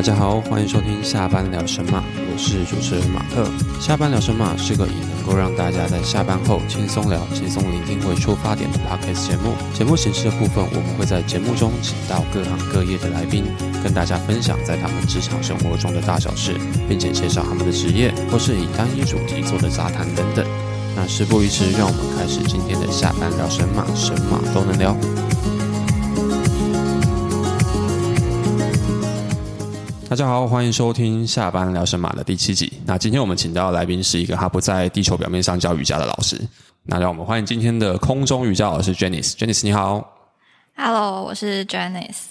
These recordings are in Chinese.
大家好，欢迎收听下班聊神马，我是主持人马克。下班聊神马是个以能够让大家在下班后轻松聊、轻松聆听为出发点的 podcast 节目。节目形式的部分，我们会在节目中请到各行各业的来宾，跟大家分享在他们职场生活中的大小事，并且介绍他们的职业，或是以单一主题做的杂谈等等。那事不宜迟，让我们开始今天的下班聊神马，神马都能聊。大家好，欢迎收听下班聊神马的第七集。那今天我们请到的来宾是一个他不在地球表面上教瑜伽的老师。那让我们欢迎今天的空中瑜伽老师 Janice。Janice 你好，Hello，我是 Janice。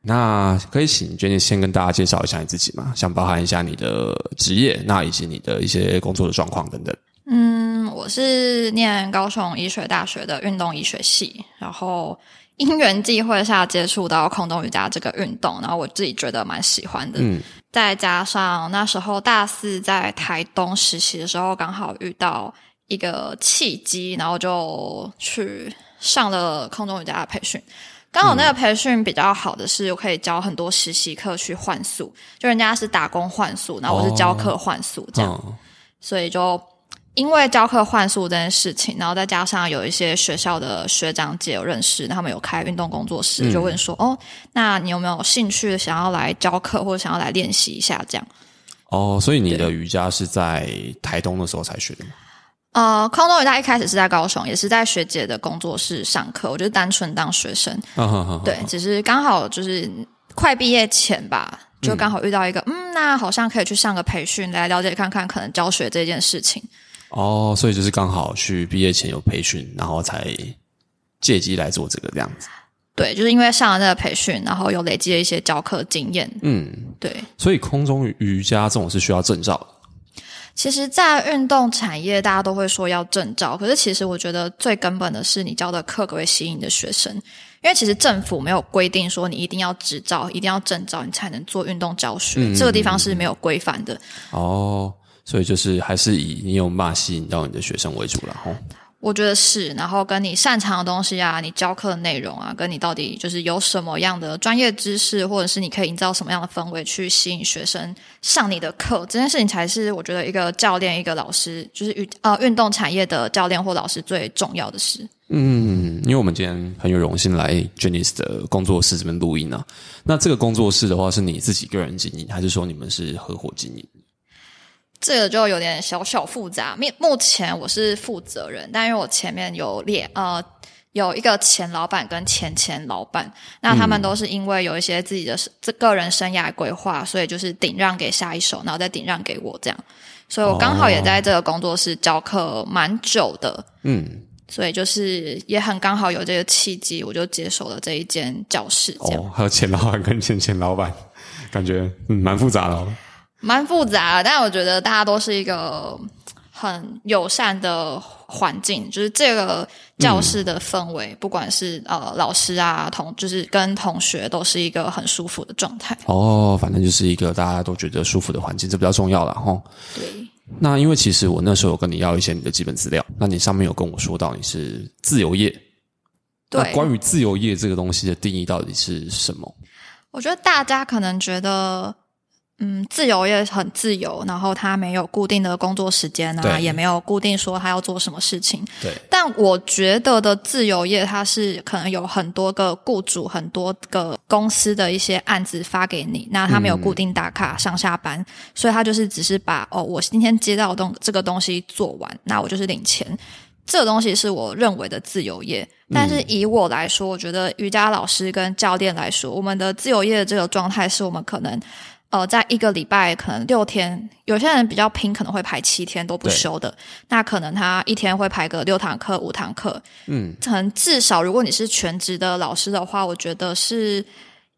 那可以请 Janice 先跟大家介绍一下你自己吗？想包含一下你的职业，那以及你的一些工作的状况等等。嗯，我是念高雄医学大学的运动医学系，然后。因缘际会下接触到空中瑜伽这个运动，然后我自己觉得蛮喜欢的。嗯，再加上那时候大四在台东实习的时候，刚好遇到一个契机，然后就去上了空中瑜伽的培训。刚好那个培训比较好的是，我可以教很多实习课去换宿，就人家是打工换宿，然后我是教课换宿这样，所以就。因为教课换宿这件事情，然后再加上有一些学校的学长姐有认识，他们有开运动工作室，就问说：“哦，那你有没有兴趣想要来教课，或者想要来练习一下？”这样。哦，所以你的瑜伽是在台东的时候才学的吗？呃，空中瑜伽一开始是在高雄，也是在学姐的工作室上课。我就单纯当学生，对，只是刚好就是快毕业前吧，就刚好遇到一个，嗯，那好像可以去上个培训，来了解看看可能教学这件事情。哦，所以就是刚好去毕业前有培训，然后才借机来做这个这样子。对，就是因为上了这个培训，然后有累积了一些教课经验。嗯，对。所以空中瑜伽这种是需要证照的。其实，在运动产业，大家都会说要证照，可是其实我觉得最根本的是你教的课可以吸引你的学生。因为其实政府没有规定说你一定要执照，一定要证照，你才能做运动教学。这个地方是没有规范的。哦。所以就是还是以你有骂吸引到你的学生为主了哈。我觉得是，然后跟你擅长的东西啊，你教课的内容啊，跟你到底就是有什么样的专业知识，或者是你可以营造什么样的氛围去吸引学生上你的课，这件事情才是我觉得一个教练、一个老师，就是运呃运动产业的教练或老师最重要的事。嗯，因为我们今天很有荣幸来 Jennice 的工作室这边录音啊。那这个工作室的话，是你自己个人经营，还是说你们是合伙经营？这个就有点小小复杂。目目前我是负责人，但因为我前面有列呃有一个前老板跟前前老板，那他们都是因为有一些自己的这个人生涯规划，所以就是顶让给下一手，然后再顶让给我这样。所以我刚好也在这个工作室教课蛮久的，嗯，所以就是也很刚好有这个契机，我就接手了这一间教室。哦，还有前老板跟前前老板，感觉嗯蛮复杂的。蛮复杂，但我觉得大家都是一个很友善的环境，就是这个教室的氛围，不管是呃老师啊同，就是跟同学都是一个很舒服的状态。哦，反正就是一个大家都觉得舒服的环境，这比较重要了哈。对。那因为其实我那时候有跟你要一些你的基本资料，那你上面有跟我说到你是自由业。对。关于自由业这个东西的定义到底是什么？我觉得大家可能觉得。嗯，自由业很自由，然后他没有固定的工作时间啊，也没有固定说他要做什么事情。对，但我觉得的自由业，它是可能有很多个雇主、很多个公司的一些案子发给你，那他没有固定打卡上下班，所以他就是只是把哦，我今天接到东这个东西做完，那我就是领钱。这个东西是我认为的自由业，但是以我来说，我觉得瑜伽老师跟教练来说，我们的自由业的这个状态，是我们可能。呃，在一个礼拜可能六天，有些人比较拼，可能会排七天都不休的。那可能他一天会排个六堂课、五堂课。嗯，可能至少如果你是全职的老师的话，我觉得是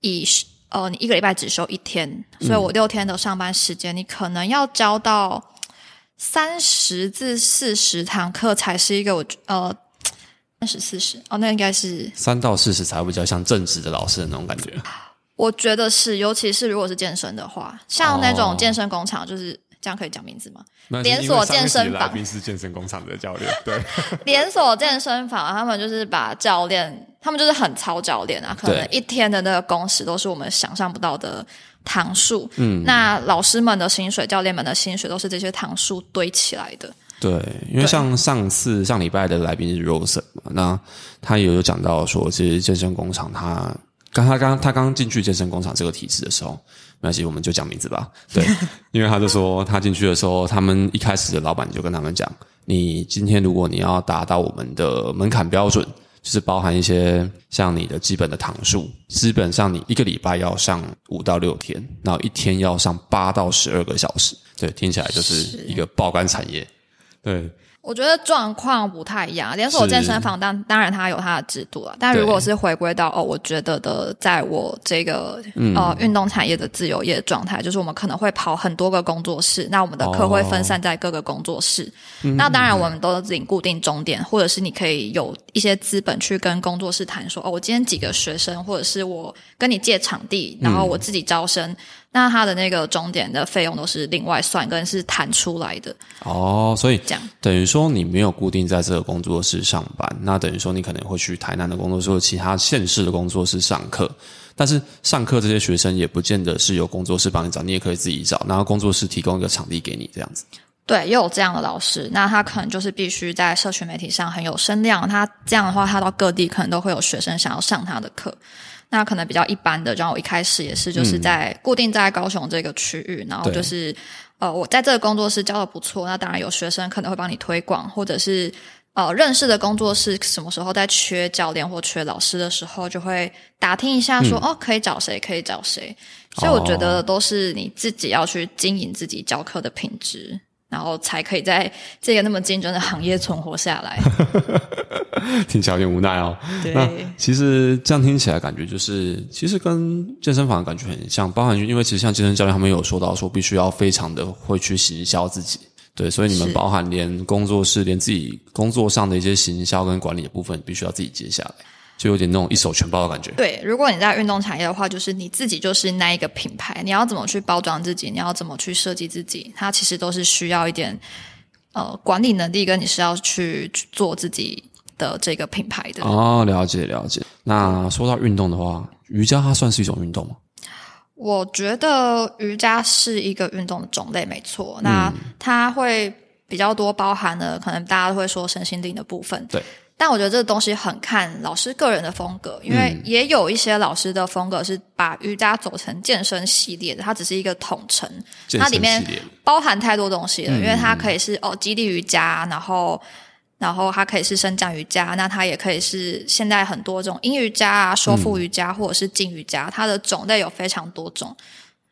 以呃，你一个礼拜只休一天，所以我六天的上班时间，你可能要教到三十至四十堂课才是一个我呃三十四十哦，那应该是三到四十才会比较像正职的老师的那种感觉。我觉得是，尤其是如果是健身的话，像那种健身工厂，就是这样可以讲名字吗？连锁健身房。是健身工厂的教练，对，连锁健身房，他们就是把教练他们就是很操教练啊，可能一天的那个工时都是我们想象不到的堂数。嗯，那老师们的薪水、教练们的薪水都是这些堂数堆起来的。对，因为像上次上礼拜的来宾是 Rosen 嘛，那他也有讲到说，其实健身工厂他刚他刚他刚进去健身工厂这个体制的时候，没关系，我们就讲名字吧。对，因为他就说他进去的时候，他们一开始的老板就跟他们讲，你今天如果你要达到我们的门槛标准，就是包含一些像你的基本的堂数，基本上你一个礼拜要上五到六天，然后一天要上八到十二个小时。对，听起来就是一个爆肝产业。对，我觉得状况不太一样，连锁健身房当当然它有它的制度了，但如果是回归到哦，我觉得的，在我这个呃运动产业的自由业状态，就是我们可能会跑很多个工作室，那我们的课会分散在各个工作室，那当然我们都领固定终点，或者是你可以有一些资本去跟工作室谈说，哦，我今天几个学生，或者是我跟你借场地，然后我自己招生。那他的那个终点的费用都是另外算，跟是弹出来的。哦，所以这样等于说你没有固定在这个工作室上班，那等于说你可能会去台南的工作室或其他县市的工作室上课，但是上课这些学生也不见得是由工作室帮你找，你也可以自己找，然后工作室提供一个场地给你这样子。对，也有这样的老师，那他可能就是必须在社群媒体上很有声量，他这样的话，他到各地可能都会有学生想要上他的课。那可能比较一般的，像我一开始也是，就是在固定在高雄这个区域，然后就是呃，我在这个工作室教的不错，那当然有学生可能会帮你推广，或者是呃认识的工作室什么时候在缺教练或缺老师的时候，就会打听一下说，哦，可以找谁，可以找谁。所以我觉得都是你自己要去经营自己教课的品质。然后才可以在这个那么竞争的行业存活下来。听起来有点无奈哦。那其实这样听起来感觉就是，其实跟健身房的感觉很像，包含因为其实像健身教练他们有说到说，必须要非常的会去行销自己。对，所以你们包含连工作室、连自己工作上的一些行销跟管理的部分，必须要自己接下来。就有点那种一手全包的感觉。对，如果你在运动产业的话，就是你自己就是那一个品牌，你要怎么去包装自己，你要怎么去设计自己，它其实都是需要一点呃管理能力，跟你是要去做自己的这个品牌的。哦，了解了解。那说到运动的话，瑜伽它算是一种运动吗？我觉得瑜伽是一个运动的种类，没错。那它会比较多包含了，可能大家会说身心灵的部分。对。但我觉得这个东西很看老师个人的风格，因为也有一些老师的风格是把瑜伽走成健身系列的，它只是一个统称，它里面包含太多东西了。因为它可以是哦，基地瑜伽，然后然后它可以是伸展瑜伽，那它也可以是现在很多这种阴瑜伽啊、收腹瑜伽或者是静瑜伽，它的种类有非常多种。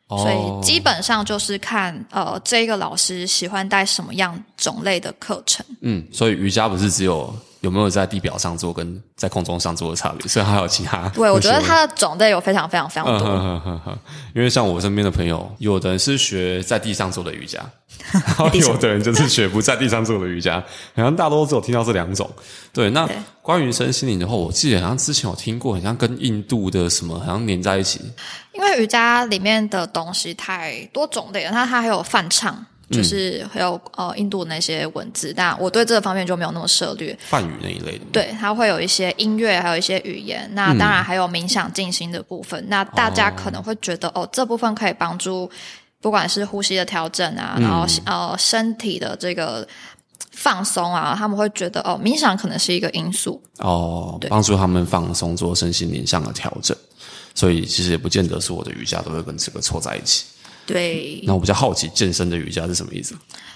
所以基本上就是看呃，这个老师喜欢带什么样种类的课程。嗯，所以瑜伽不是只有有没有在地表上做跟在空中上做的差别，所以还有其他。对，我觉得它的种类有非常非常非常多。因为像我身边的朋友，有的人是学在地上做的瑜伽，然后有的人就是学不在地上做的瑜伽，好像大多只有听到这两种。对，那关于身心灵的话，我记得好像之前有听过，好像跟印度的什么好像连在一起。因为瑜伽里面的东西太多种类了，它它还有泛唱，就是还有呃印度那些文字，但我对这个方面就没有那么涉略。梵语那一类的，对，它会有一些音乐，还有一些语言。那当然还有冥想静心的部分。那大家可能会觉得哦，这部分可以帮助不管是呼吸的调整啊，然后呃身体的这个放松啊，他们会觉得哦，冥想可能是一个因素哦，帮助他们放松，做身心灵上的调整。所以其实也不见得是我的瑜伽都会跟这个凑在一起。对。那我比较好奇，健身的瑜伽是什么意思？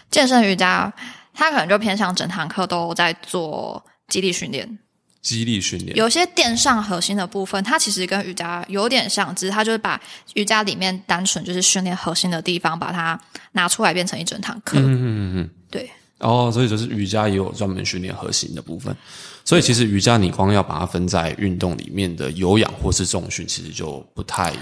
健身瑜伽，它可能就偏向整堂课都在做肌力训练。肌力训练。有些垫上核心的部分，它其实跟瑜伽有点像，只是它就是把瑜伽里面单纯就是训练核心的地方，把它拿出来变成一整堂课。嗯嗯嗯嗯。对。哦，所以就是瑜伽也有专门训练核心的部分。所以其实瑜伽，你光要把它分在运动里面的有氧或是重训，其实就不太。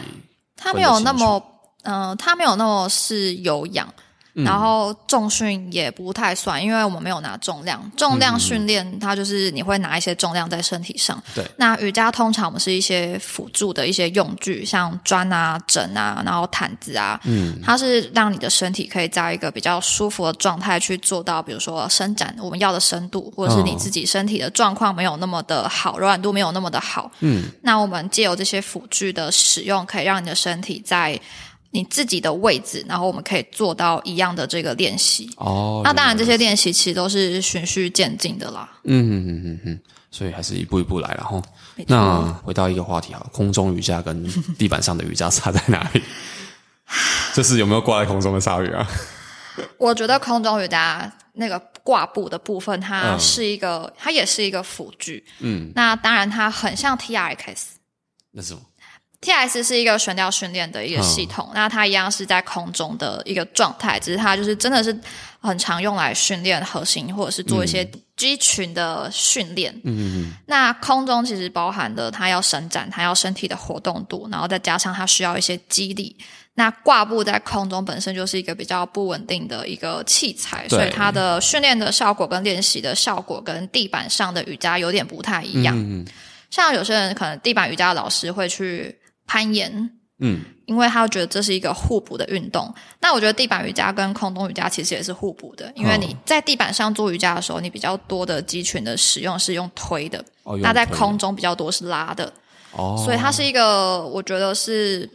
它没有那么，嗯，它没有那么是有氧。然后重训也不太算，因为我们没有拿重量。重量训练它就是你会拿一些重量在身体上。对。那瑜伽通常我们是一些辅助的一些用具，像砖啊、枕啊，然后毯子啊。嗯。它是让你的身体可以在一个比较舒服的状态去做到，比如说伸展我们要的深度，或者是你自己身体的状况没有那么的好，柔软度没有那么的好。嗯。那我们借由这些辅具的使用，可以让你的身体在。你自己的位置，然后我们可以做到一样的这个练习。哦，那当然，这些练习其实都是循序渐进的啦。嗯嗯嗯嗯嗯，所以还是一步一步来，然后。那回到一个话题啊，空中瑜伽跟地板上的瑜伽差在哪里？就是有没有挂在空中的鲨鱼啊？我觉得空中瑜伽那个挂布的部分，它是一个，它也是一个辅具。嗯，那当然，它很像 T R X。那什么？T S 是一个悬吊训练的一个系统，那它一样是在空中的一个状态，只是它就是真的是很常用来训练核心或者是做一些肌群的训练。嗯嗯嗯。那空中其实包含的，它要伸展，它要身体的活动度，然后再加上它需要一些肌力。那挂布在空中本身就是一个比较不稳定的一个器材，所以它的训练的效果跟练习的效果跟地板上的瑜伽有点不太一样。嗯嗯。像有些人可能地板瑜伽老师会去。攀岩，嗯，因为他觉得这是一个互补的运动。那我觉得地板瑜伽跟空中瑜伽其实也是互补的，因为你在地板上做瑜伽的时候，你比较多的肌群的使用是用推的，那在空中比较多是拉的。哦，所以它是一个，我觉得是，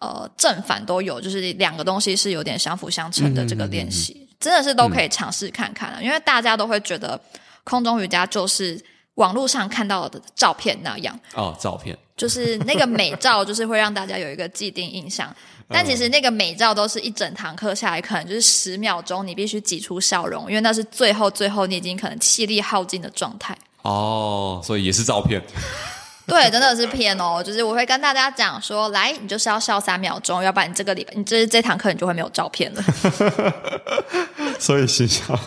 呃，正反都有，就是两个东西是有点相辅相成的。这个练习真的是都可以尝试看看的，因为大家都会觉得空中瑜伽就是网络上看到的照片那样。哦，照片。就是那个美照，就是会让大家有一个既定印象，但其实那个美照都是一整堂课下来，可能就是十秒钟，你必须挤出笑容，因为那是最后最后你已经可能气力耗尽的状态。哦，所以也是照片。对，真的是骗哦！就是我会跟大家讲说，来，你就是要笑三秒钟，要不然你这个礼拜，你这这堂课你就会没有照片了。所以形象，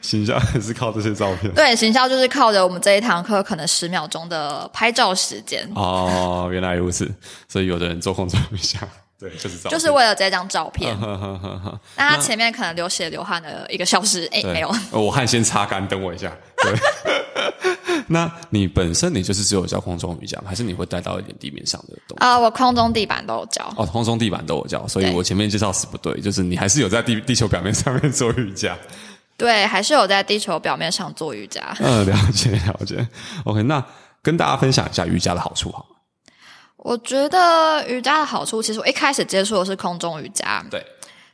形象还是靠这些照片。对，形象就是靠着我们这一堂课可能十秒钟的拍照时间。哦，原来如此。所以有的人做空做一下，对，就是照，就是为了这张照片。那他前面可能流血流汗了一个小时，哎，没有，我汗先擦干，等我一下。对。那你本身你就是只有教空中瑜伽，还是你会带到一点地面上的东西？啊，我空中地板都有教。哦，空中地板都有教，所以我前面介绍是不对，就是你还是有在地地球表面上面做瑜伽。对，还是有在地球表面上做瑜伽。嗯，了解了解。OK，那跟大家分享一下瑜伽的好处好吗？我觉得瑜伽的好处，其实我一开始接触的是空中瑜伽。对。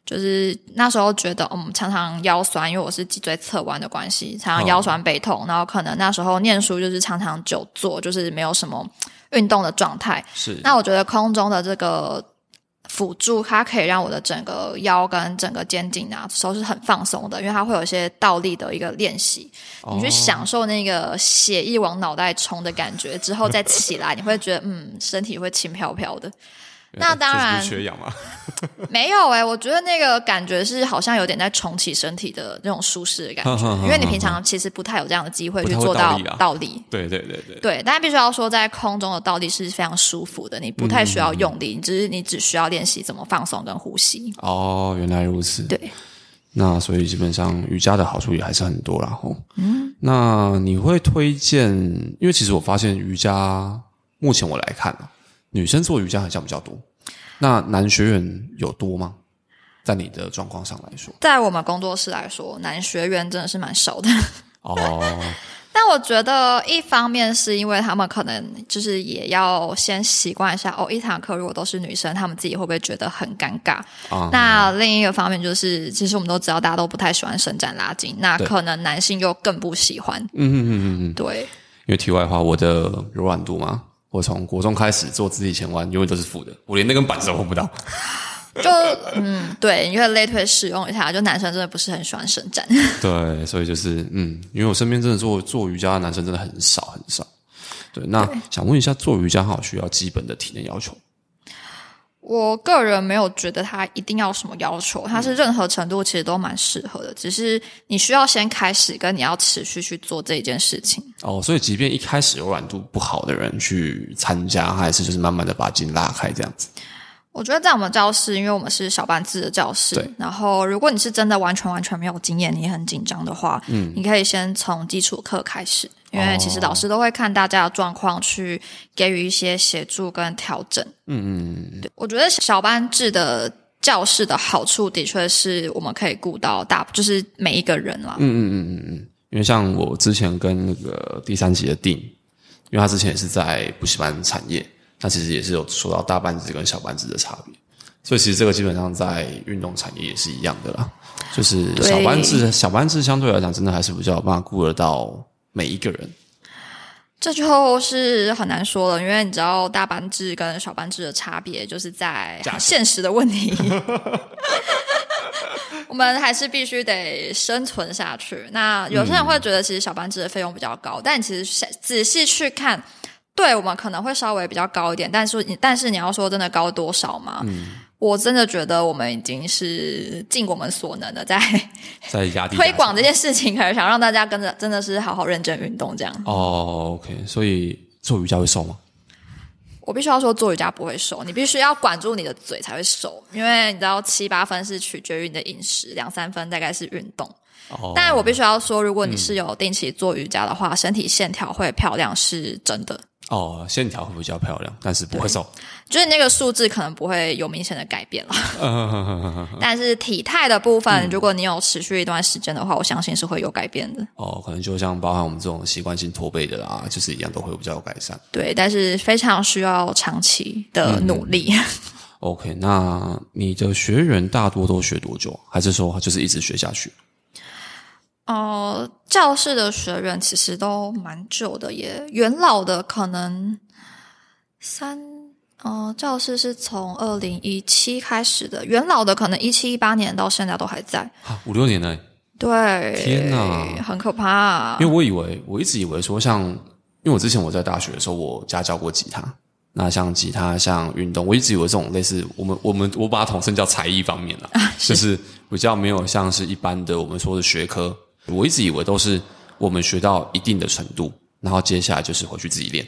就是那时候觉得，嗯，常常腰酸，因为我是脊椎侧弯的关系，常常腰酸背痛。然后可能那时候念书就是常常久坐，就是没有什么运动的状态。是。那我觉得空中的这个辅助，它可以让我的整个腰跟整个肩颈啊时候是很放松的，因为它会有一些倒立的一个练习。你去享受那个血液往脑袋冲的感觉之后再起来，你会觉得嗯，身体会轻飘飘的。那当然缺氧吗？没有哎，我觉得那个感觉是好像有点在重启身体的那种舒适的感觉，因为你平常其实不太有这样的机会去做到倒立。对对对对，对，但必须要说，在空中的倒立是非常舒服的，你不太需要用力，你只是你只需要练习怎么放松跟呼吸。哦，原来如此。对，那所以基本上瑜伽的好处也还是很多啦。吼，嗯，那你会推荐？因为其实我发现瑜伽目前我来看啊。女生做瑜伽好像比较多，那男学员有多吗？在你的状况上来说，在我们工作室来说，男学员真的是蛮少的。哦，但我觉得一方面是因为他们可能就是也要先习惯一下哦，一堂课如果都是女生，他们自己会不会觉得很尴尬？那另一个方面就是，其实我们都知道大家都不太喜欢伸展拉筋，那可能男性又更不喜欢。嗯嗯嗯嗯嗯，对。因为题外话，我的柔软度嘛。我从国中开始做自体前弯，永远都是负的，我连那根板子都碰不到。就嗯，对，因为类推使用一下，就男生真的不是很喜欢伸展。对，所以就是嗯，因为我身边真的做做瑜伽的男生真的很少很少。对，那想问一下，做瑜伽好需要基本的体能要求？我个人没有觉得他一定要什么要求，他是任何程度其实都蛮适合的，只是你需要先开始，跟你要持续去做这一件事情。哦，所以即便一开始柔软度不好的人去参加，还是就是慢慢的把筋拉开这样子。我觉得在我们教室，因为我们是小班制的教室，然后如果你是真的完全完全没有经验，你也很紧张的话，嗯，你可以先从基础课开始，因为其实老师都会看大家的状况，去给予一些协助跟调整。嗯嗯嗯，对，我觉得小班制的教室的好处，的确是我们可以顾到大，就是每一个人啦。嗯嗯嗯嗯嗯，因为像我之前跟那个第三级的定，因为他之前也是在补习班产业，他其实也是有说到大班制跟小班制的差别，所以其实这个基本上在运动产业也是一样的啦，就是小班制，小班制相对来讲真的还是比较有办法顾得到每一个人。这就是很难说了，因为你知道大班制跟小班制的差别，就是在现实的问题。我们还是必须得生存下去。那有些人会觉得，其实小班制的费用比较高，但其实仔细去看，对我们可能会稍微比较高一点，但是你但是你要说真的高多少吗？我真的觉得我们已经是尽我们所能的在 在压低推广这件事情，可是想让大家跟着真的是好好认真运动这样。哦，OK，所以做瑜伽会瘦吗？我必须要说，做瑜伽不会瘦，你必须要管住你的嘴才会瘦，因为你知道七八分是取决于你的饮食，两三分大概是运动。哦，但我必须要说，如果你是有定期做瑜伽的话，身体线条会漂亮是真的，哦，线条会比较漂亮，但是不会瘦。就是那个数字可能不会有明显的改变了。但是体态的部分，如果你有持续一段时间的话，我相信是会有改变的。哦，可能就像包含我们这种习惯性驼背的啦，就是一样都会比较有改善。对，但是非常需要长期的努力。OK，那你的学员大多都学多久？还是说就是一直学下去？哦、教室的学员其实都蛮久的耶，元老的可能三，哦、教室是从二零一七开始的，元老的可能一七一八年到现在都还在。啊，五六年呢。对，天哪很可怕、啊因为我以为，我一直以为说像，因为我之前我在大学的时候，我家教过吉他。那像吉他、像运动，我一直以为这种类似我们我们我把它统称叫才艺方面 啦，就是比较没有像是一般的我们说的学科。我一直以为都是我们学到一定的程度，然后接下来就是回去自己练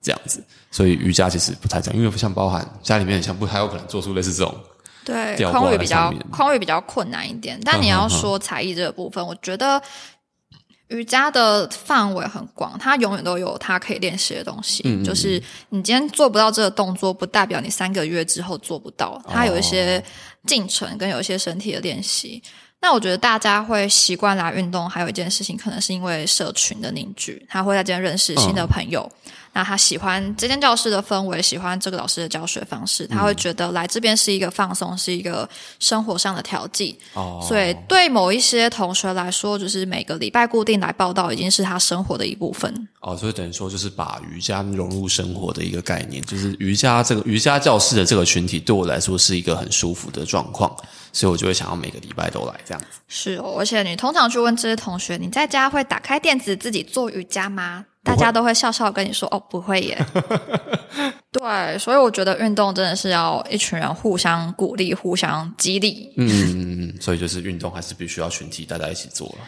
这样子。所以瑜伽其实不太这样，因为像包含家里面像不太有可能做出类似这种对，吊挂空语比较在上面空语比较困难一点，但你要说才艺这个部分，我觉得瑜伽的范围很广，它永远都有它可以练习的东西。嗯就是你今天做不到这个动作，不代表你三个月之后做不到，它有一些进程跟有一些身体的练习。那我觉得大家会习惯来运动，还有一件事情，可能是因为社群的凝聚，他会在这边认识新的朋友。那他喜欢这间教室的氛围，喜欢这个老师的教学方式，他会觉得来这边是一个放松，是一个生活上的调剂。哦，所以对某一些同学来说，就是每个礼拜固定来报道，已经是他生活的一部分。哦，所以等于说就是把瑜伽融入生活的一个概念，就是瑜伽这个瑜伽教室的这个群体对我来说是一个很舒服的状况，所以我就会想要每个礼拜都来这样子。是哦，而且你通常去问这些同学，你在家会打开电子自己做瑜伽吗？大家都会笑笑跟你说：“哦，不会耶。”对，所以我觉得运动真的是要一群人互相鼓励、互相激励。嗯所以就是运动还是必须要群体大家一起做了。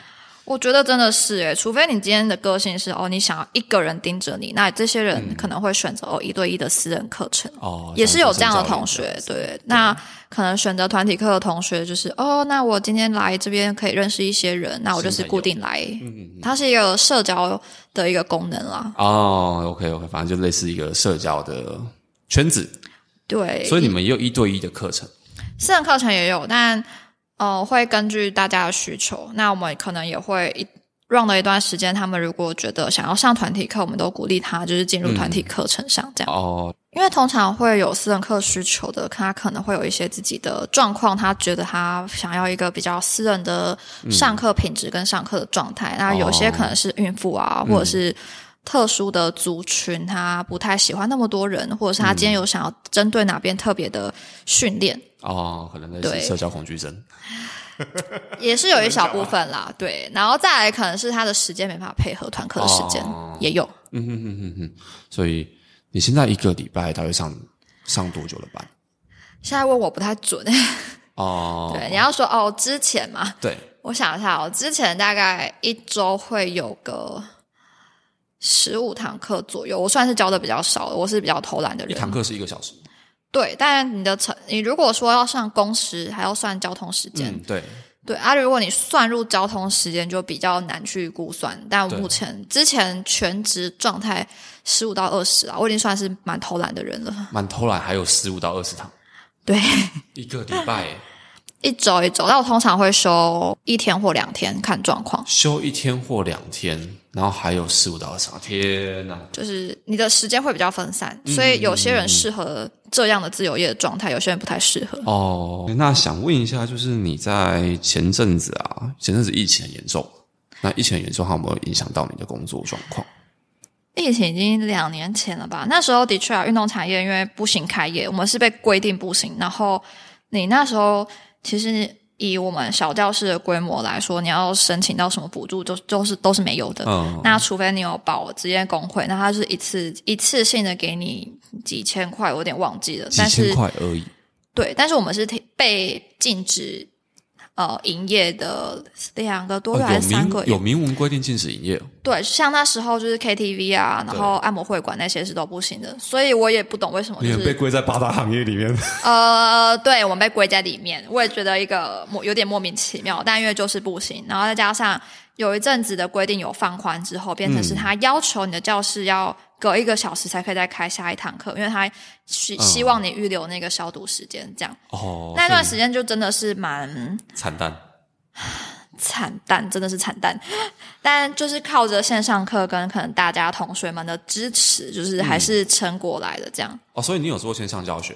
我觉得真的是诶，除非你今天的个性是哦，你想要一个人盯着你，那这些人可能会选择哦一对一的私人课程。哦，也是有这样的同学对。那可能选择团体课的同学，就是哦，那我今天来这边可以认识一些人，那我就是固定来。嗯嗯它是一个社交的一个功能啦。哦，OK OK，反正就类似一个社交的圈子，对，所以你们也有一对一的课程。私人课程也有，但呃，会根据大家的需求，那我们可能也会一 run 了一段时间。他们如果觉得想要上团体课，我们都鼓励他就是进入团体课程上这样。哦，因为通常会有私人课需求的，他可能会有一些自己的状况，他觉得他想要一个比较私人的上课品质跟上课的状态。那有些可能是孕妇啊，或者是特殊的族群，他不太喜欢那么多人，或者是他今天有想要针对哪边特别的训练，哦，可能类对。似社交恐惧症。也是有一小部分啦。对，然后再来可能是他的时间没办法配合团课的时间，哦。也有。嗯哼哼哼哼，所以你现在一个礼拜大约上上多久的班？现在问我不太准，哦，对，你要说哦，之前嘛，对，我想一下哦，之前大概一周会有个十五堂课左右，我算是教的比较少的，我是比较偷懒的人。一堂课是一个小时。对，但你的成，你如果说要上工时，还要算交通时间。嗯，对，对啊，如果你算入交通时间，就比较难去估算。但目前之前全职状态十五到二十啊，我已经算是蛮偷懒的人了。蛮偷懒，还有十五到二十堂，对，一个礼拜耶一周一周，那我通常会休一天或两天，看状况。休一天或两天，然后还有四五到二十堂，天哪！就是你的时间会比较分散，嗯所以有些人适合这样的自由业的状态，有些人不太适合。哦，那想问一下，就是你在前阵子啊，前阵子疫情很严重，那疫情很严重，它有没有影响到你的工作状况？疫情已经两年前了吧？那时候的确啊，运动产业因为不行开业，我们是被规定不行。然后你那时候其实以我们小教室的规模来说，你要申请到什么补助，都都是都是没有的。嗯，那除非你有保职业工会，那它是一次一次性的给你几千块，我有点忘记了。几但是千块而已。对，但是我们是被禁止呃营业的两个多月还是三个月？明有明文规定禁止营业，对，像那时候就是 KTV 啊，然后按摩会馆那些是都不行的，所以我也不懂为什么就是被归在八大行业里面。呃，对我们被归在里面，我也觉得一个莫有点莫名其妙，但因为就是不行，然后再加上有一阵子的规定有放宽之后，变成是他要求你的教室要隔一个小时才可以再开下一堂课，因为他希希望你预留那个消毒时间，这样、哦，那段时间就真的是蛮惨淡。惨淡，真的是惨淡。但就是靠着线上课跟可能大家同学们的支持，就是还是撑过来的这样。哦，所以你有做线上教学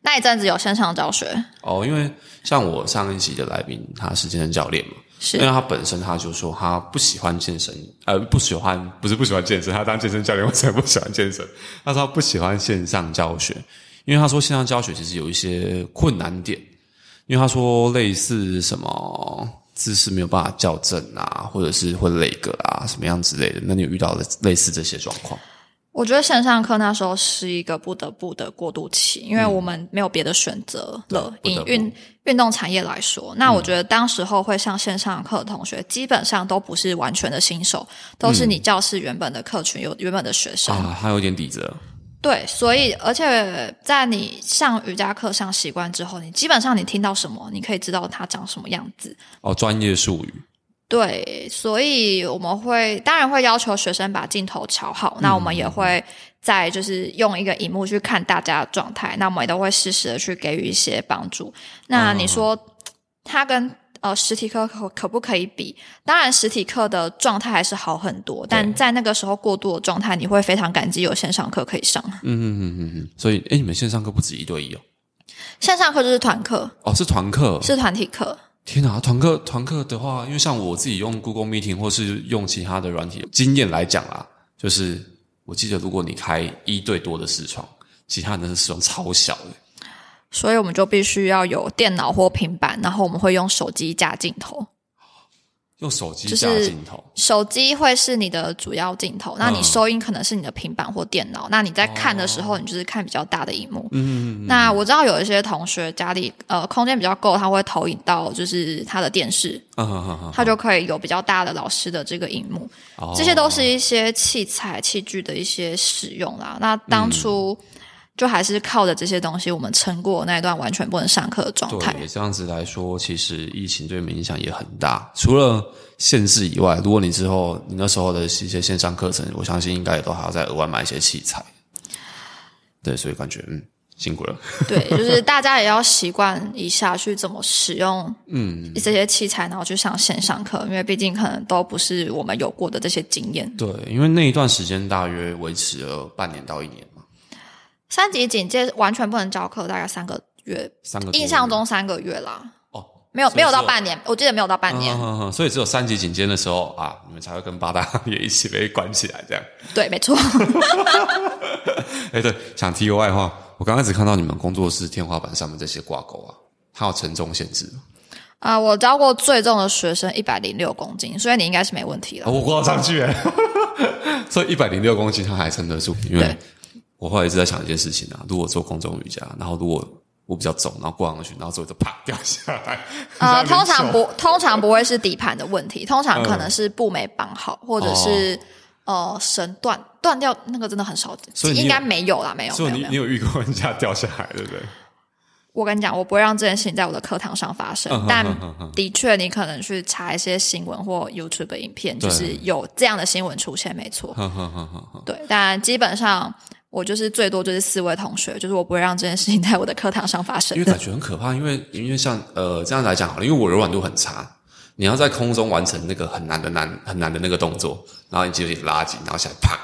那一阵子有线上教学，哦？因为像我上一集的来宾，他是健身教练嘛，是因为他本身他就说他不喜欢健身，呃，不喜欢不是不喜欢健身，他当健身教练为什么不喜欢健身？他说他不喜欢线上教学，因为他说线上教学其实有一些困难点，因为他说类似什么姿势没有办法校正啊，或者是会累个啊，什么样之类的。那你有遇到类似这些状况？我觉得线上课那时候是一个不得不的过渡期，因为我们没有别的选择了。以运运动产业来说，那我觉得当时候会上线上课的同学，基本上都不是完全的新手，都是你教室原本的客群有原本的学生。啊，他有点底子。对，所以而且在你上瑜伽课上习惯之后，你基本上你听到什么，你可以知道它长什么样子。哦，专业术语。对，所以我们会当然会要求学生把镜头调好，那我们也会在就是用一个荧幕去看大家的状态，那我们也都会适时的去给予一些帮助。那你说他跟呃实体课可可不可以比？当然，实体课的状态还是好很多，但在那个时候过度的状态，你会非常感激有线上课可以上。嗯嗯嗯嗯嗯。所以，哎，你们线上课不止一对一哦？线上课就是团课，哦，是团课。是团体课。天哪，团课团课的话，因为像我自己用 Google Meeting 或是用其他的软体，经验来讲啦，就是我记得如果你开一对多的视窗，其他人的视窗超小的。所以我们就必须要有电脑或平板，然后我们会用手机架镜头。用手机就是架镜头，手机会是你的主要镜头，那你嗯收音可能是你的平板或电脑。那你在看的时候，你就是看比较大的荧幕。哦嗯，嗯那我知道有一些同学家里呃空间比较够，他会投影到就是他的电视，他就可以有比较大的老师的这个荧幕。哦这些都是一些器材器具的一些使用啦。那当初就还是靠着这些东西，我们撑过那一段完全不能上课的状态。对，这样子来说，其实疫情对你们影响也很大。除了限制以外，如果你之后你那时候的一些线上课程，我相信应该也都还要再额外买一些器材。对，所以感觉嗯辛苦了。对，就是大家也要习惯一下去怎么使用嗯，这些器材，然后去上线上课，因为毕竟可能都不是我们有过的这些经验。对，因为那一段时间大约维持了半年到一年嘛，三级警戒完全不能教课，大概三个月，三个月印象中三个月啦，哦，没有没有到半年，我记得没有到半年。嗯嗯嗯，所以只有三级警戒的时候啊，你们才会跟八大 行业一起被关起来这样。对，没错。哎，对，想题外话，我刚开始看到你们工作室天花板上面这些挂钩啊，它有承重限制吗。啊、我教过最重的学生一百零六公斤，所以你应该是没问题了。哦我挂上去哎，所以一百零六公斤它还撑得住。因为对我后来一直在想一件事情啊，如果做空中瑜伽，然后如果我比较重，然后挂上去，然后之后就啪掉下来，呃，通常不，通常不会是底盘的问题，通常可能是布没绑好，或者是、呃绳断断掉，那个真的很少，所以应该没有啦，没有，所以你你有遇过人家掉下来，对不对？我跟你讲，我不会让这件事情在我的课堂上发生，嗯但的确，你可能去查一些新闻或 YouTube 的影片，就是有这样的新闻出现，没错。对，但基本上我就是最多就是四位同学，就是我不会让这件事情在我的课堂上发生因为感觉很可怕，因为因为像呃这样来讲好了，因为我柔软度很差，你要在空中完成那个很难的难很难的那个动作，然后你就有点拉紧，然后下来啪，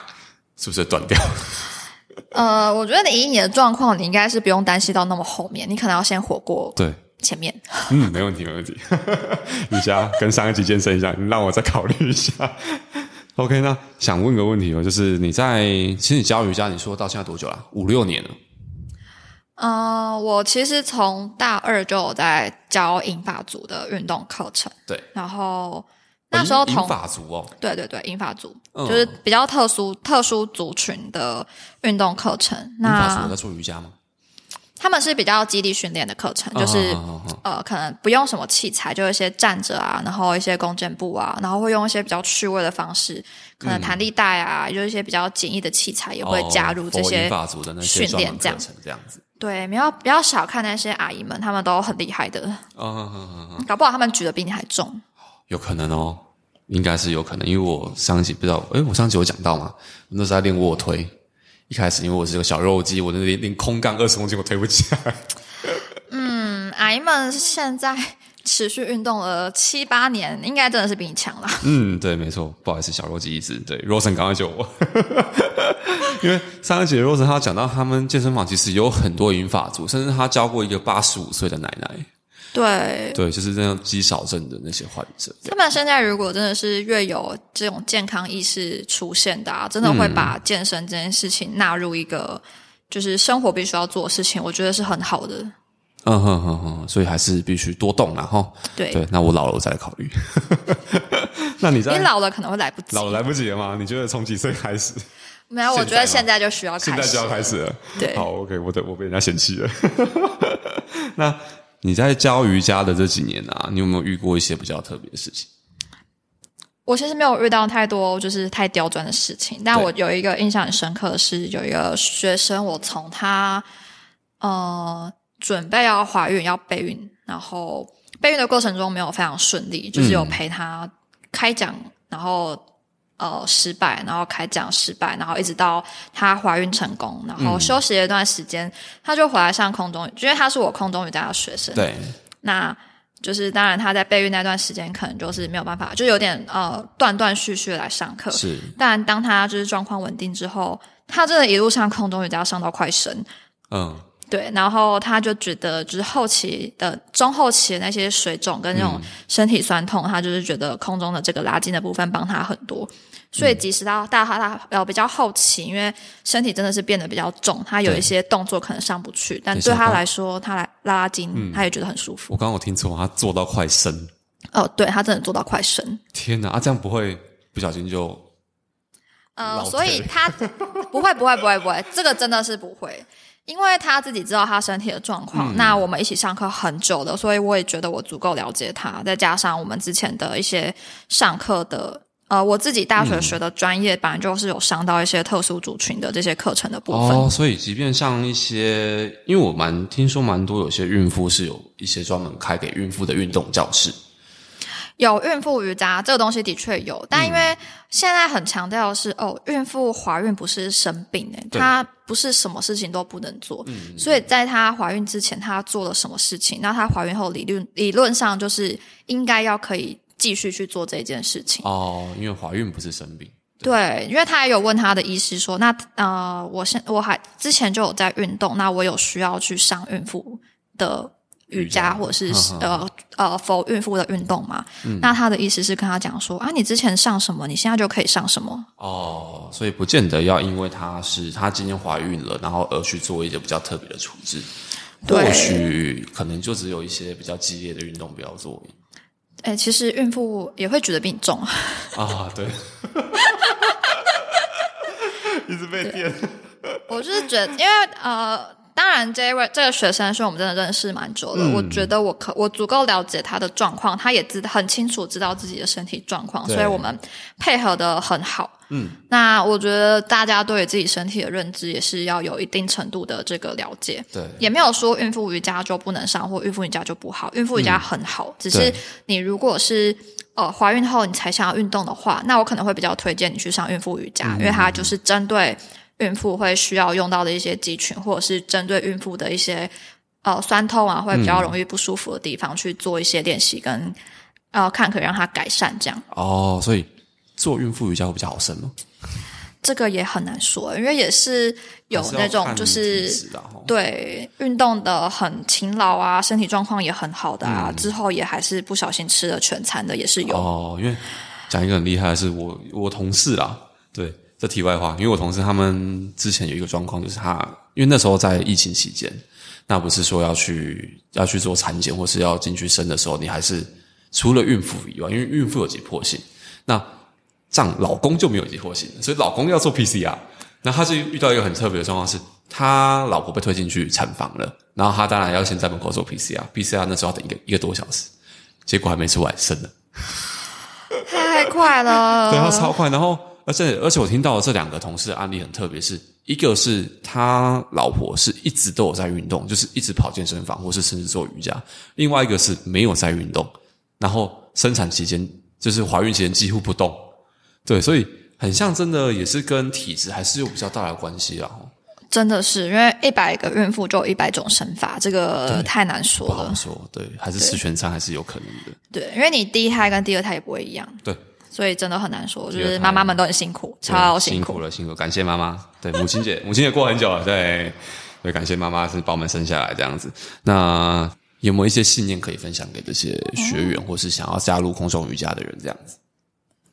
是不是断掉？呃，我觉得你以你的状况，你应该是不用担心到那么后面，你可能要先活过对，前面。嗯，没问题，没问题。瑜伽跟上一集健身一样，你让我再考虑一下。OK，那想问个问题哦，就是你在其实你教瑜伽，你说到现在多久了？五六年了。呃，我其实从大二就有在教英法族的运动课程，对，然后那时候银同法族哦，对对对，英法族、嗯就是比较特殊特殊族群的运动课程。银法族在做瑜伽吗？他们是比较基地训练的课程，就是、呃，可能不用什么器材，就一些站着啊，然后一些弓箭步啊，然后会用一些比较趣味的方式，可能弹力带啊，就是一些比较简易的器材也会加入这哦些训专练这样。子。对，不要不要小看那些阿姨们，她们都很厉害的，哦搞不好她们举的比你还重。有可能哦，应该是有可能，因为我上一集不知道，诶，我上一集有讲到嘛，我那时候在练卧推，一开始因为我是个小肉鸡，我那连连空杠二十公斤我推不起来。嗯，阿姨们现在持续运动了七八年，应该真的是比你强了。嗯，对，没错，不好意思，小肉鸡一直对 Rosen 赶快救我，因为上一集 Rosen 他讲到他们健身房其实有很多银发族，甚至他教过一个八十五岁的奶奶，对，对，就是那样肌少症的那些患者。他们现在如果真的是越有这种健康意识出现的啊，真的会把健身这件事情纳入一个就是生活必须要做的事情，我觉得是很好的。嗯哼哼哼，所以还是必须多动然后对，对，那我老了我再来考虑。那你在你老了可能会来不及。老了来不及了吗？你觉得从几岁开始？没有，我觉得现在就需要开始。现在就要开始了。对好，OK，我的我被人家嫌弃了。那你在教瑜伽的这几年啊，你有没有遇过一些比较特别的事情？我其实没有遇到太多就是太刁钻的事情，但我有一个印象很深刻的是，有一个学生，我从他呃准备要怀孕要备孕，然后备孕的过程中没有非常顺利，就是有陪他开讲，然后呃失败，然后开讲失败，然后一直到她怀孕成功，然后休息了一段时间，她就回来上空中，因为她是我空中瑜伽的学生，对，那就是当然她在备孕那段时间可能就是没有办法，就有点呃断断续续来上课。是但当她就是状况稳定之后，她真的一路上空中瑜伽上到快生。嗯对，然后他就觉得，就是后期的中后期的那些水肿跟那种身体酸痛，他就是觉得空中的这个拉筋的部分帮他很多。所以即使到大他他呃比较后期，因为身体真的是变得比较重，他有一些动作可能上不去，但对他来说，他来拉拉筋，他也觉得很舒服。我刚刚我听错，他做到快生，哦，对他真的做到快生。天哪！啊，这样不会不小心就呃，所以他 不会不会不会不会，这个真的是不会，因为他自己知道他身体的状况。那我们一起上课很久了，所以我也觉得我足够了解他。再加上我们之前的一些上课的，呃，我自己大学学的专业，本来就是有上到一些特殊族群的这些课程的部分。哦，所以即便像一些，因为我蛮听说蛮多有些孕妇是有一些专门开给孕妇的运动教室，有孕妇瑜伽这个东西的确有，但因为现在很强调的是哦，孕妇怀孕不是生病诶，对。她不是什么事情都不能做，所以在她怀孕之前，她做了什么事情，那她怀孕后理论理论上就是应该要可以继续去做这件事情。哦，因为怀孕不是生病，对，因为他也有问他的医师说，那呃，我现我还之前就有在运动，那我有需要去上孕妇的瑜瑜伽。伽或者是呃呃否孕妇的运动嘛？那他的意思是跟他讲说啊，你之前上什么，你现在就可以上什么。哦，所以不见得要因为她是她今天怀孕了，然后而去做一些比较特别的处置，对。或许可能就只有一些比较激烈的运动不要做哎，其实孕妇也会举得比你重，啊，对，一直被电，我就是觉得，因为呃，当然，这位这个学生是我们真的认识蛮久的，我觉得我可我足够了解他的状况，他也知很清楚知道自己的身体状况，所以我们配合的很好。嗯，那我觉得大家对自己身体的认知也是要有一定程度的这个了解。对，也没有说孕妇瑜伽就不能上，或孕妇瑜伽就不好。孕妇瑜伽很好，只是你如果是呃怀孕后你才想要运动的话，那我可能会比较推荐你去上孕妇瑜伽，因为它就是针对孕妇会需要用到的一些肌群，或者是针对孕妇的一些呃酸痛啊，会比较容易不舒服的地方去做一些练习跟呃看可以让它改善这样。哦，所以做孕妇瑜伽会比较好生吗？这个也很难说，因为也是有那种就是对运动的很勤劳啊，身体状况也很好的啊，嗯之后也还是不小心吃了全餐的，也是有。哦，因为讲一个很厉害的是我我同事啦，对，这题外话，因为我同事他们之前有一个状况，就是他因为那时候在疫情期间，那不是说要去要去做产检或是要进去生的时候，你还是除了孕妇以外，因为孕妇有急迫性，那丈老公就没有急迫性，所以老公要做 PCR，那他是遇到一个很特别的状况是。他老婆被推进去产房了，然后他当然要先在门口做 PCR，PCR 那时候要等一个一个多小时，结果还没出来生了。太快了，对他超快，然后而且而且我听到这两个同事的案例很特别，是一个是他老婆是一直都有在运动，就是一直跑健身房或是甚至做瑜伽；另外一个是没有在运动，然后生产期间就是怀孕期间几乎不动。对，所以很像真的也是跟体质还是有比较大的关系啊。真的是因为一百个孕妇就有一百种生法，这个太难说了。不好说，对，还是吃全餐还是有可能的。对，因为你第一胎跟第二胎也不会一样，对，所以真的很难说。就是妈妈们都很辛苦，超辛苦。辛了，辛苦，感谢妈妈。对，母亲节，母亲节过很久了，对，对，感谢妈妈是把我们生下来这样子。那有没有一些信念可以分享给这些学员，或是想要加入空中瑜伽的人这样子？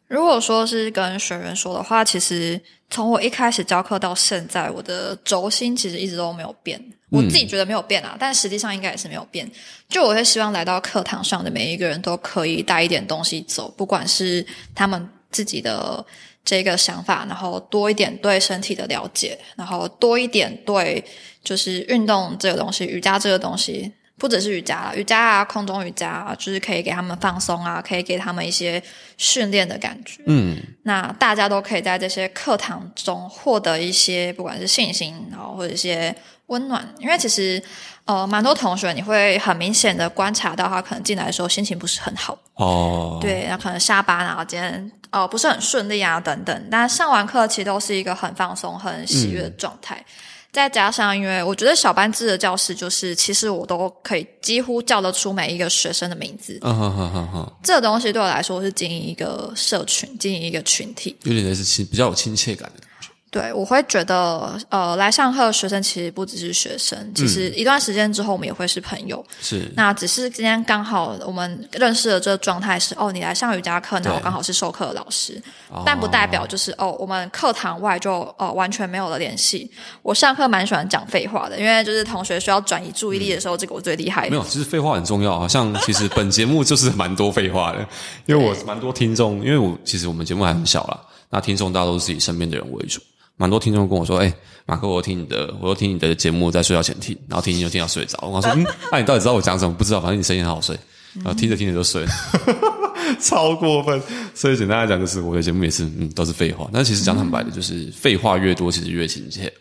如果说是跟学员说的话，其实从我一开始教课到现在，我的轴心其实一直都没有变。我自己觉得没有变啊，但实际上应该也是没有变。就我会希望来到课堂上的每一个人都可以带一点东西走，不管是他们自己的这个想法，然后多一点对身体的了解，然后多一点对就是运动这个东西、瑜伽这个东西。不只是瑜伽啦，瑜伽啊，空中瑜伽啊，就是可以给他们放松啊，可以给他们一些训练的感觉。嗯，那大家都可以在这些课堂中获得一些，不管是信心，然后或者一些温暖。因为其实，呃，蛮多同学你会很明显的观察到，他可能进来的时候心情不是很好，哦，对，那可能下班啊，今天呃不是很顺利啊，等等。但上完课其实都是一个很放松、很喜悦的状态。再加上，因为我觉得小班制的教室，就是其实我都可以几乎叫得出每一个学生的名字。嗯哼哼哼哼，这个东西对我来说是经营一个社群，经营一个群体。有点类似亲，比较有亲切感的。对，我会觉得，呃，来上课的学生其实不只是学生，其实一段时间之后，我们也会是朋友。是，那只是今天刚好我们认识的这个状态是，哦，你来上瑜伽课，那我刚好是授课的老师，但不代表就是哦，我们课堂外就哦完全没有了联系。我上课蛮喜欢讲废话的，因为就是同学需要转移注意力的时候，这个我最厉害没。有，其实废话很重要好。像其实本节目就是蛮多废话的，因为我蛮多听众，因为我其实我们节目还很小啦，那听众大多都是以身边的人为主。蛮多听众跟我说：“哎、马克，我听你的，我都听你的节目在睡觉前听，然后听听就听到睡着。”我说：“嗯，那、你到底知道我讲什么？不知道，反正你声音很好睡。”然后听着听着就睡了，超过分。所以简单来讲，就是我的节目也是，嗯，都是废话。但其实讲坦白的，就是废话越多，其实越亲切。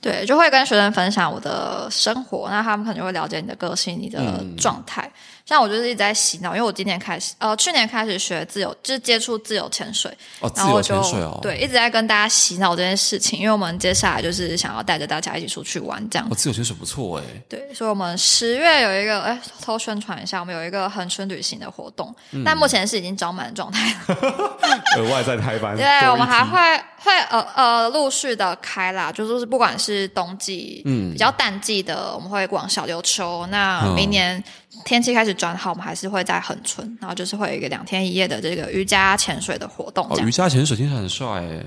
对，就会跟学生分享我的生活，那他们可能就会了解你的个性、你的状态。像我就是一直在洗脑，因为我今年开始，呃，去年开始学自由，就是接触自由潜水，哦，自然后我就由潜水哦，对一直在跟大家洗脑这件事情，因为我们接下来就是想要带着大家一起出去玩这样哦，。自由潜水不错哎，对，所以我们十月有一个，哎，偷偷宣传一下，我们有一个恒春旅行的活动，但目前是已经招满的状态了。额外再开班，对，我们还会会呃呃陆续的开啦，就是不管是冬季，嗯，比较淡季的，我们会往小琉球。那嗯明年天气开始转好，我们还是会在恒春，然后就是会有一个两天一夜的这个瑜伽潜水的活动，哦，瑜伽潜水听起来很帅哎。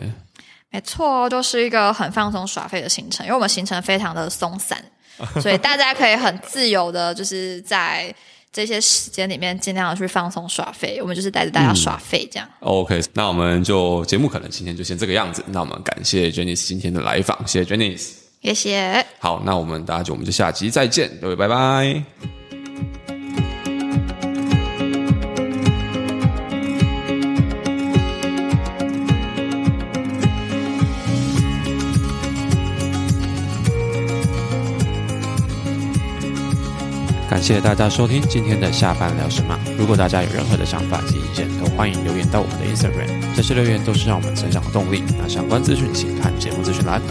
没错，就是一个很放松耍废的行程，因为我们行程非常的松散，所以大家可以很自由的，就是在这些时间里面尽量的去放松耍废。我们就是带着大家耍废这样。OK，那我们就节目可能今天就先这个样子。那我们感谢 Jennice 今天的来访，谢谢 Jennice。谢谢。好，那我们大家就我们就下集再见，各位拜拜。感谢大家收听今天的下班聊什么。如果大家有任何的想法及意见，都欢迎留言到我们的 Instagram，这些留言都是让我们成长的动力。那相关资讯请看节目资讯栏。